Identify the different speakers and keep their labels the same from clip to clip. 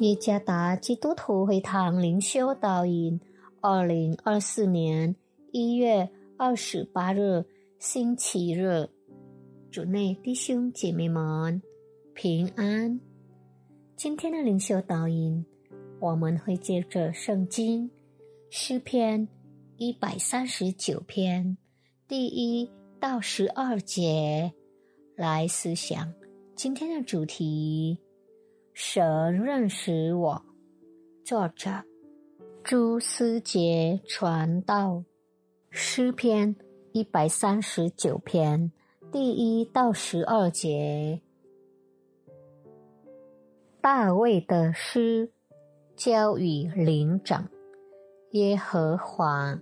Speaker 1: 耶加达基督徒会堂灵修导引，二零二四年一月二十八日星期日，主内弟兄姐妹们平安。今天的灵修导引，我们会借着圣经诗篇一百三十九篇第一到十二节来思想今天的主题。神认识我。作者：朱思杰传道。诗篇一百三十九篇第一到十二节。大卫的诗交与灵长。耶和华，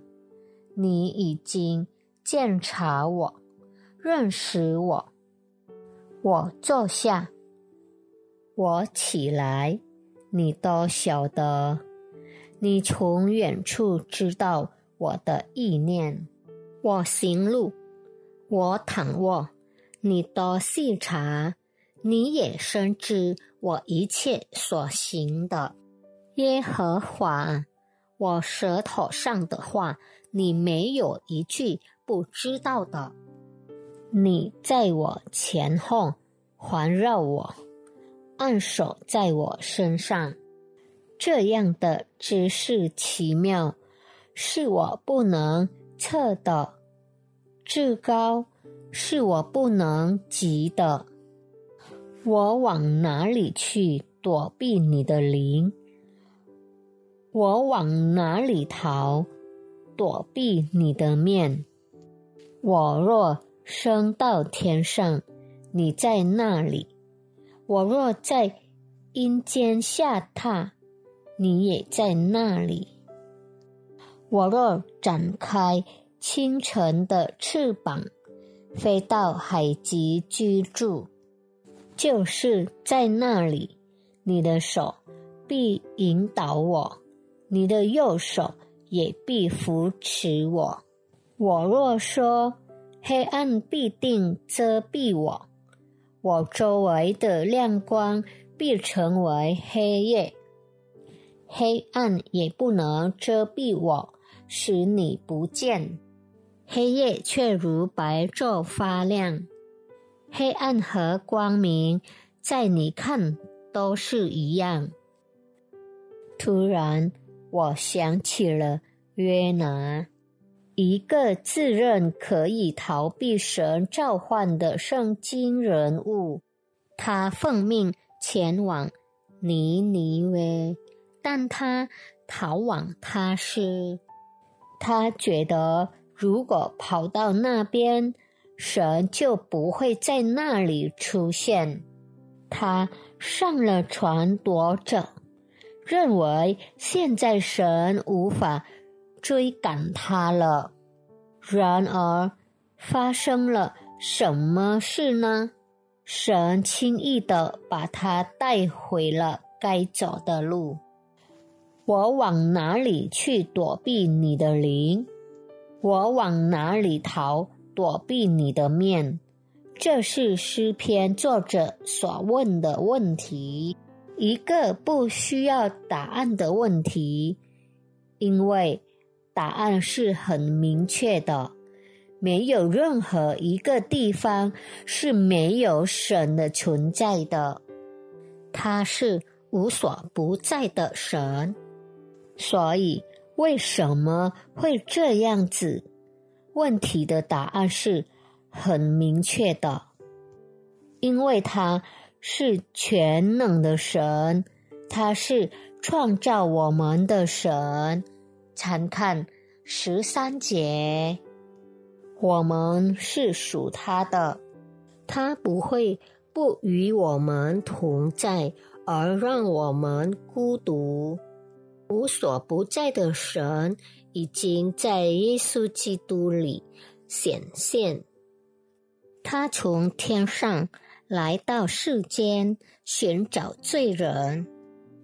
Speaker 1: 你已经鉴察我，认识我。我坐下。我起来，你都晓得；你从远处知道我的意念。我行路，我躺卧，你都细察；你也深知我一切所行的。耶和华，我舌头上的话，你没有一句不知道的。你在我前后环绕我。按手在我身上，这样的知识奇妙，是我不能测的；至高，是我不能及的。我往哪里去躲避你的灵？我往哪里逃躲避你的面？我若升到天上，你在那里。我若在阴间下榻，你也在那里；我若展开清晨的翅膀，飞到海极居住，就是在那里，你的手必引导我，你的右手也必扶持我。我若说黑暗必定遮蔽我。我周围的亮光必成为黑夜，黑暗也不能遮蔽我，使你不见。黑夜却如白昼发亮，黑暗和光明在你看都是一样。突然，我想起了约拿。一个自认可以逃避神召唤的圣经人物，他奉命前往尼尼微，但他逃往他是，他觉得如果跑到那边，神就不会在那里出现。他上了船躲着，认为现在神无法。追赶他了，然而发生了什么事呢？神轻易的把他带回了该走的路。我往哪里去躲避你的灵？我往哪里逃躲避你的面？这是诗篇作者所问的问题，一个不需要答案的问题，因为。答案是很明确的，没有任何一个地方是没有神的存在的，他是无所不在的神。所以，为什么会这样子？问题的答案是很明确的，因为他是全能的神，他是创造我们的神。参看十三节，我们是属他的，他不会不与我们同在，而让我们孤独。无所不在的神已经在耶稣基督里显现，他从天上来到世间寻找罪人，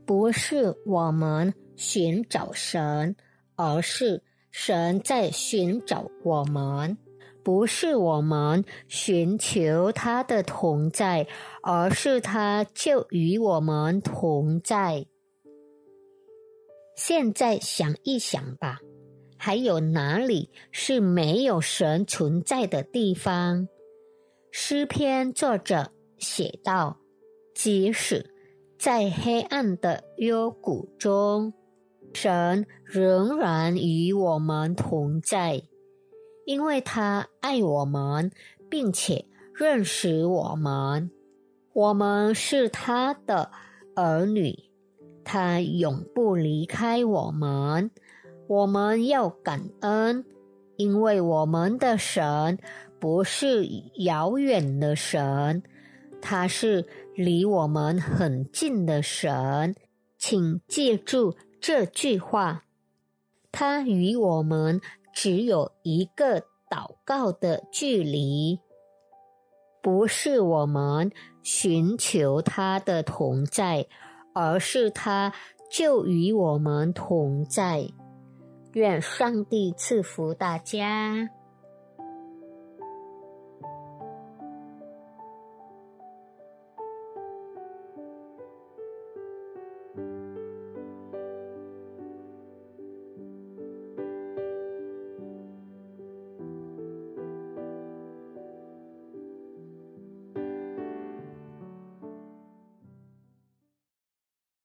Speaker 1: 不是我们寻找神。而是神在寻找我们，不是我们寻求他的同在，而是他就与我们同在。现在想一想吧，还有哪里是没有神存在的地方？诗篇作者写道：“即使在黑暗的幽谷中，神仍然与我们同在，因为他爱我们，并且认识我们。我们是他的儿女，他永不离开我们。我们要感恩，因为我们的神。”不是遥远的神，他是离我们很近的神。请记住这句话：他与我们只有一个祷告的距离。不是我们寻求他的同在，而是他就与我们同在。愿上帝赐福大家。